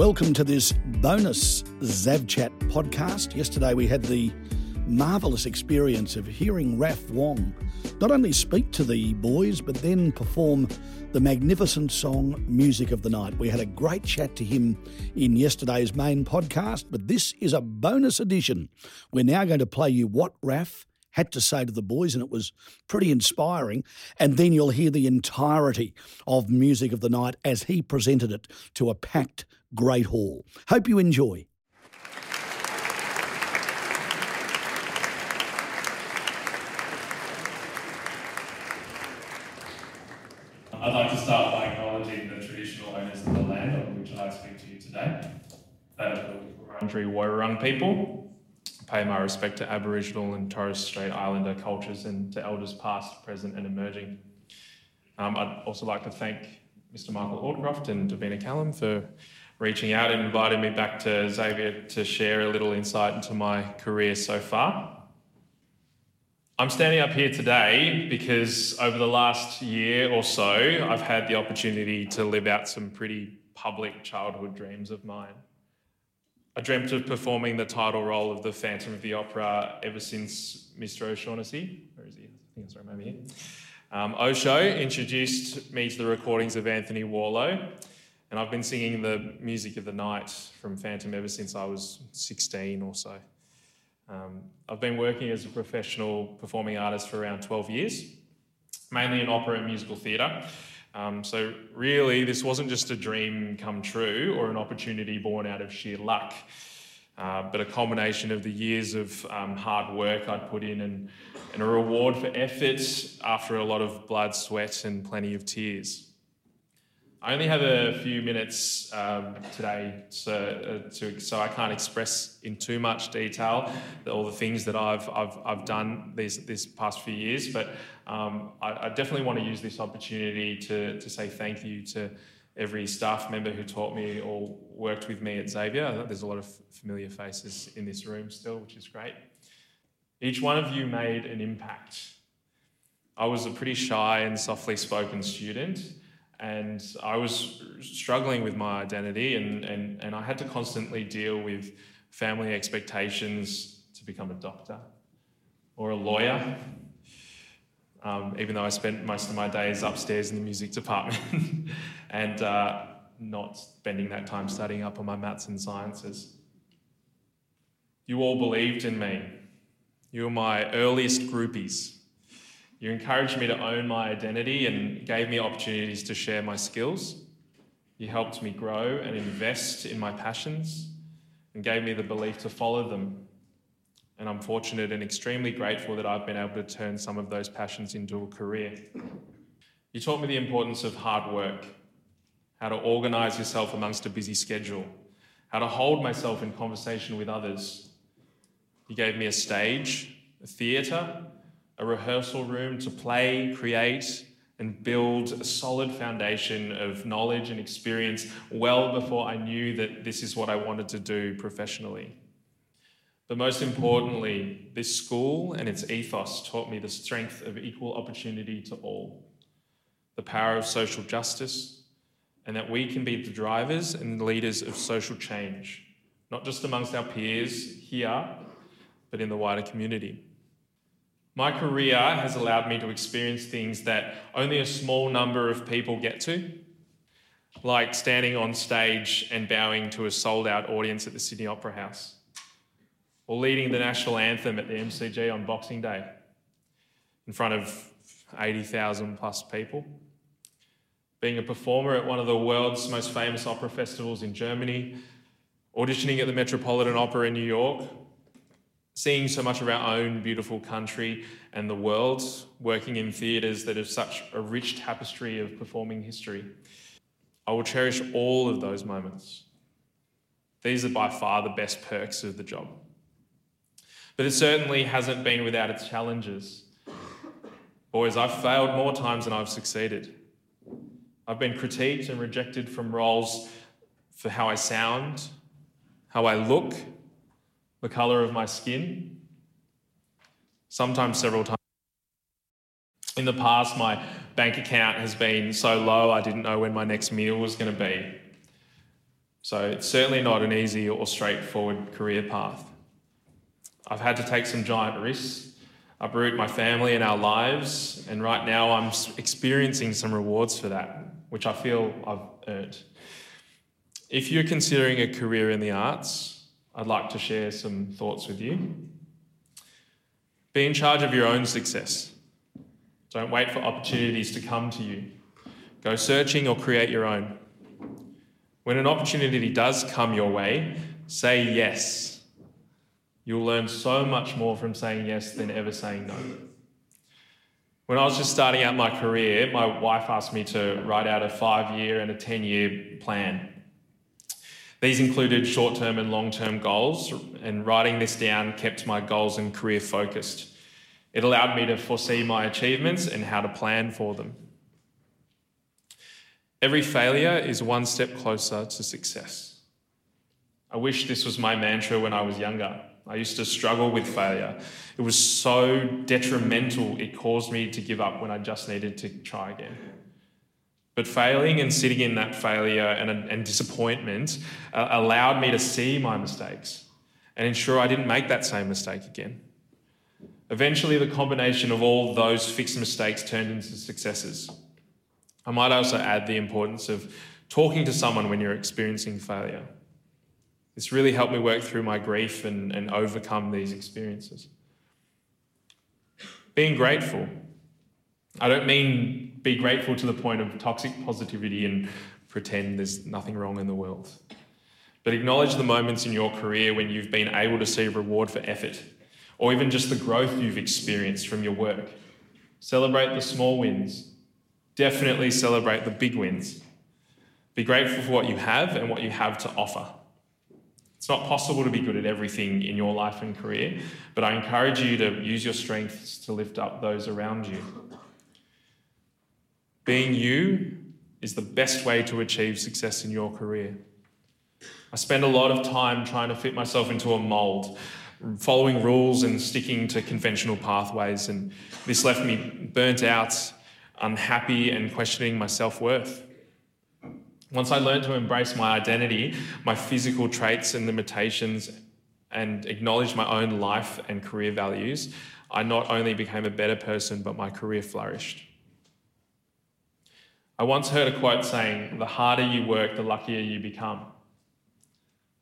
Welcome to this bonus Zav Chat podcast. Yesterday we had the marvellous experience of hearing Raph Wong not only speak to the boys, but then perform the magnificent song Music of the Night. We had a great chat to him in yesterday's main podcast, but this is a bonus edition. We're now going to play you what Raph had to say to the boys, and it was pretty inspiring. And then you'll hear the entirety of Music of the Night as he presented it to a packed Great Hall. Hope you enjoy. I'd like to start by acknowledging the traditional owners of the land on which I speak to you today. The Wurundjeri people. Pay my respect to Aboriginal and Torres Strait Islander cultures and to elders past, present, and emerging. Um, I'd also like to thank Mr. Michael Aldcroft and Davina Callum for reaching out and inviting me back to Xavier to share a little insight into my career so far. I'm standing up here today because over the last year or so, I've had the opportunity to live out some pretty public childhood dreams of mine. I dreamt of performing the title role of the Phantom of the Opera ever since Mr. O'Shaughnessy, where is he? I think it's over here. Um, Osho introduced me to the recordings of Anthony Warlow, and I've been singing the music of the night from Phantom ever since I was 16 or so. Um, I've been working as a professional performing artist for around 12 years, mainly in opera and musical theatre. Um, so, really, this wasn't just a dream come true or an opportunity born out of sheer luck, uh, but a combination of the years of um, hard work I'd put in and, and a reward for effort after a lot of blood, sweat, and plenty of tears. I only have a few minutes um, today, so, uh, to, so I can't express in too much detail all the things that I've, I've, I've done these, past few years, but um, I, I, definitely want to use this opportunity to, to say thank you to every staff member who taught me or worked with me at Xavier. There's a lot of familiar faces in this room still, which is great. Each one of you made an impact. I was a pretty shy and softly spoken student and I was struggling with my identity, and, and, and I had to constantly deal with family expectations to become a doctor or a lawyer, um, even though I spent most of my days upstairs in the music department and uh, not spending that time studying up on my maths and sciences. You all believed in me. You were my earliest groupies. You encouraged me to own my identity and gave me opportunities to share my skills. You helped me grow and invest in my passions and gave me the belief to follow them. And I'm fortunate and extremely grateful that I've been able to turn some of those passions into a career. You taught me the importance of hard work, how to organize yourself amongst a busy schedule, how to hold myself in conversation with others. You gave me a stage, a theatre, a rehearsal room to play, create, and build a solid foundation of knowledge and experience well before I knew that this is what I wanted to do professionally. But most importantly, this school and its ethos taught me the strength of equal opportunity to all, the power of social justice, and that we can be the drivers and leaders of social change, not just amongst our peers here, but in the wider community. My career has allowed me to experience things that only a small number of people get to, like standing on stage and bowing to a sold out audience at the Sydney Opera House, or leading the national anthem at the MCG on Boxing Day in front of 80,000 plus people, being a performer at one of the world's most famous opera festivals in Germany, auditioning at the Metropolitan Opera in New York, seeing so much of our own beautiful country and the world, working in theatres that have such a rich tapestry of performing history. I will cherish all of those moments. These are by far the best perks of the job. But it certainly hasn't been without its challenges. Boys, I've failed more times than I've succeeded. I've been critiqued and rejected from roles for how I sound, how I look, the color of my skin, sometimes several times. In the past, my bank account has been so low I didn't know when my next meal was going to be. So it's certainly not an easy or straightforward career path. I've had to take some giant risks, uproot my family and our lives, and right now I'm experiencing some rewards for that, which I feel I've earned. If you're considering a career in the arts, I'd like to share some thoughts with you. Be in charge of your own success. Don't wait for opportunities to come to you. Go searching or create your own. When an opportunity does come your way, say yes. You'll learn so much more from saying yes than ever saying no. When I was just starting out my career, my wife asked me to write out a five year and a 10 year plan. These included short term and long term goals, and writing this down kept my goals and career focused. It allowed me to foresee my achievements and how to plan for them. Every failure is one step closer to success. I wish this was my mantra when I was younger. I used to struggle with failure. It was so detrimental, it caused me to give up when I just needed to try again. But failing and sitting in that failure and, and disappointment uh, allowed me to see my mistakes and ensure I didn't make that same mistake again. Eventually, the combination of all those fixed mistakes turned into successes. I might also add the importance of talking to someone when you're experiencing failure. This really helped me work through my grief and, and overcome these experiences. Being grateful. I don't mean be grateful to the point of toxic positivity and pretend there's nothing wrong in the world. But acknowledge the moments in your career when you've been able to see reward for effort, or even just the growth you've experienced from your work. Celebrate the small wins definitely celebrate the big wins. Be grateful for what you have and what you have to offer. It's not possible to be good at everything in your life and career, but I encourage you to use your strengths to lift up those around you. Being you is the best way to achieve success in your career. I spend a lot of time trying to fit myself into a mold, following rules and sticking to conventional pathways, and this left me burnt out unhappy and questioning my self worth. Once I learned to embrace my identity, my physical traits and limitations, and acknowledge my own life and career values, I not only became a better person, but my career flourished. I once heard a quote saying, The harder you work, the luckier you become.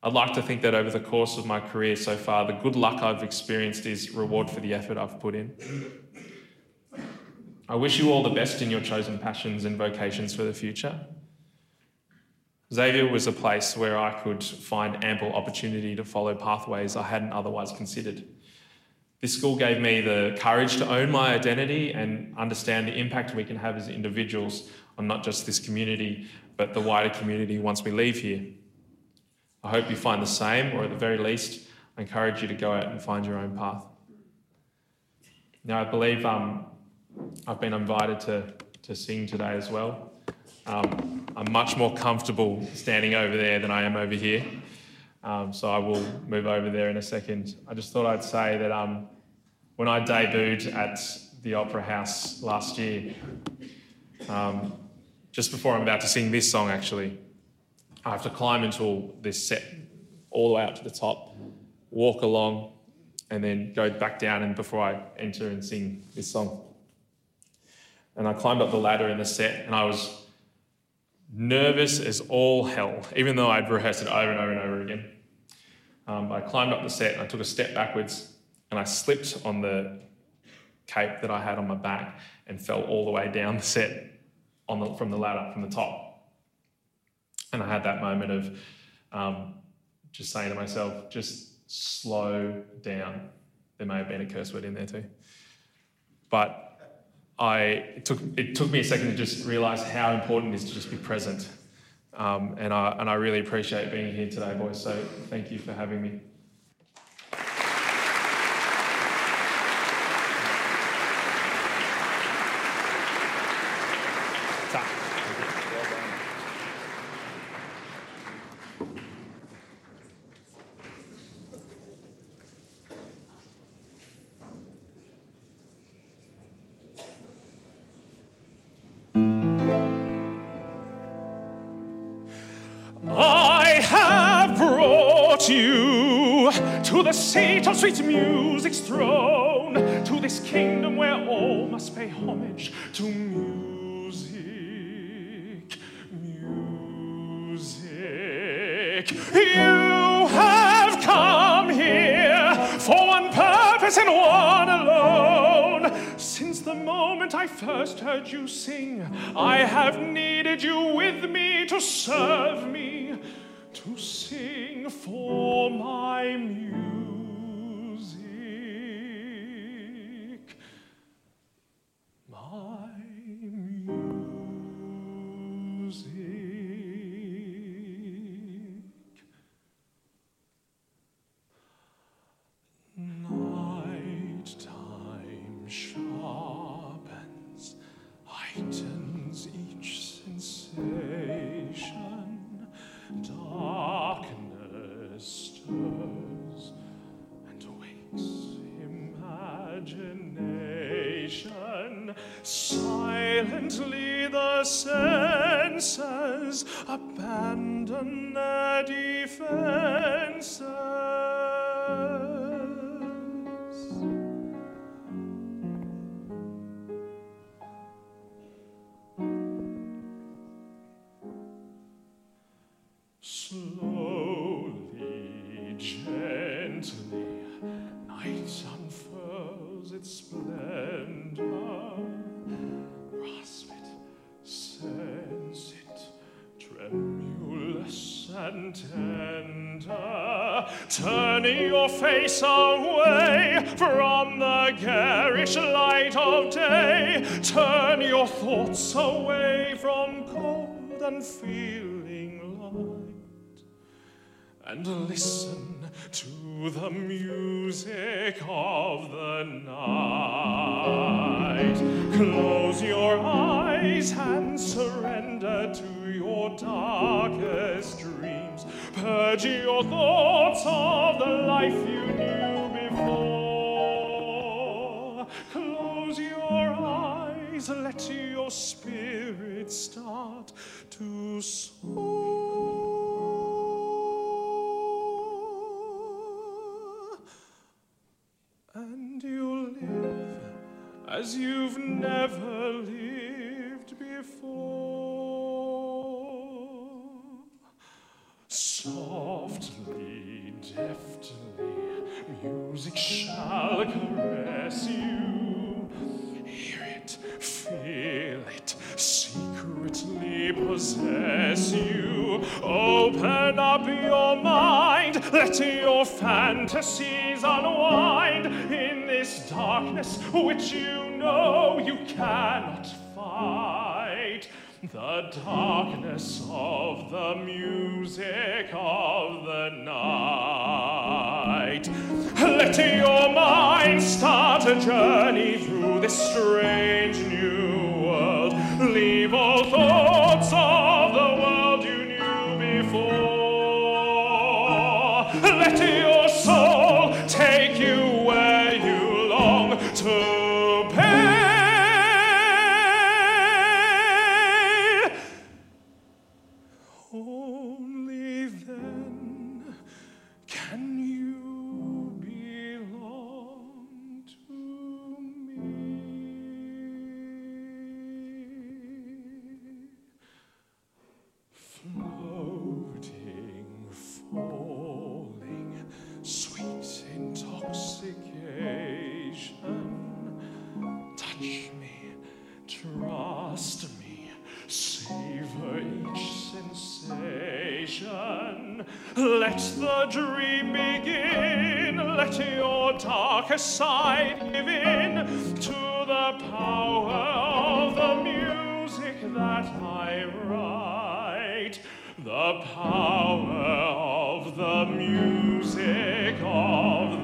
I'd like to think that over the course of my career so far, the good luck I've experienced is reward for the effort I've put in. I wish you all the best in your chosen passions and vocations for the future. Xavier was a place where I could find ample opportunity to follow pathways I hadn't otherwise considered. This school gave me the courage to own my identity and understand the impact we can have as individuals on not just this community, but the wider community once we leave here. I hope you find the same, or at the very least, I encourage you to go out and find your own path. Now, I believe um, I've been invited to, to sing today as well. Um, I'm much more comfortable standing over there than I am over here. Um, so I will move over there in a second. I just thought I'd say that um, when I debuted at the Opera House last year, um, just before I'm about to sing this song, actually, I have to climb into this set all the way up to the top, walk along, and then go back down and before I enter and sing this song and I climbed up the ladder in the set, and I was nervous as all hell, even though I'd rehearsed it over and over and over again. Um, I climbed up the set, and I took a step backwards, and I slipped on the cape that I had on my back and fell all the way down the set on the, from the ladder, from the top. And I had that moment of um, just saying to myself, just slow down. There may have been a curse word in there too. But I, it, took, it took me a second to just realize how important it is to just be present. Um, and, I, and I really appreciate being here today, boys. So thank you for having me. You to the seat of sweet music's throne, to this kingdom where all must pay homage to music. Music. You have come here for one purpose and one alone. Since the moment I first heard you sing, I have needed you with me to serve me to sing for my music. My music. Night time and tender. Turning your face away from the garish light of day. Turn your thoughts away from cold and feeling light and listen to the music of the night. Close your eyes and surrender to your darkest dreams. Purge your thoughts of the life you knew before. Close your eyes, let your spirit start to soar and you'll live as you've never lived shall caress you. Hear it, feel it, secretly possess you. Open up your mind, let your fantasies unwind in this darkness which you know you cannot fight. The darkness of the music of the night. Let your mind start a journey through this strange darkest side give in to the power of the music that I write. The power of the music of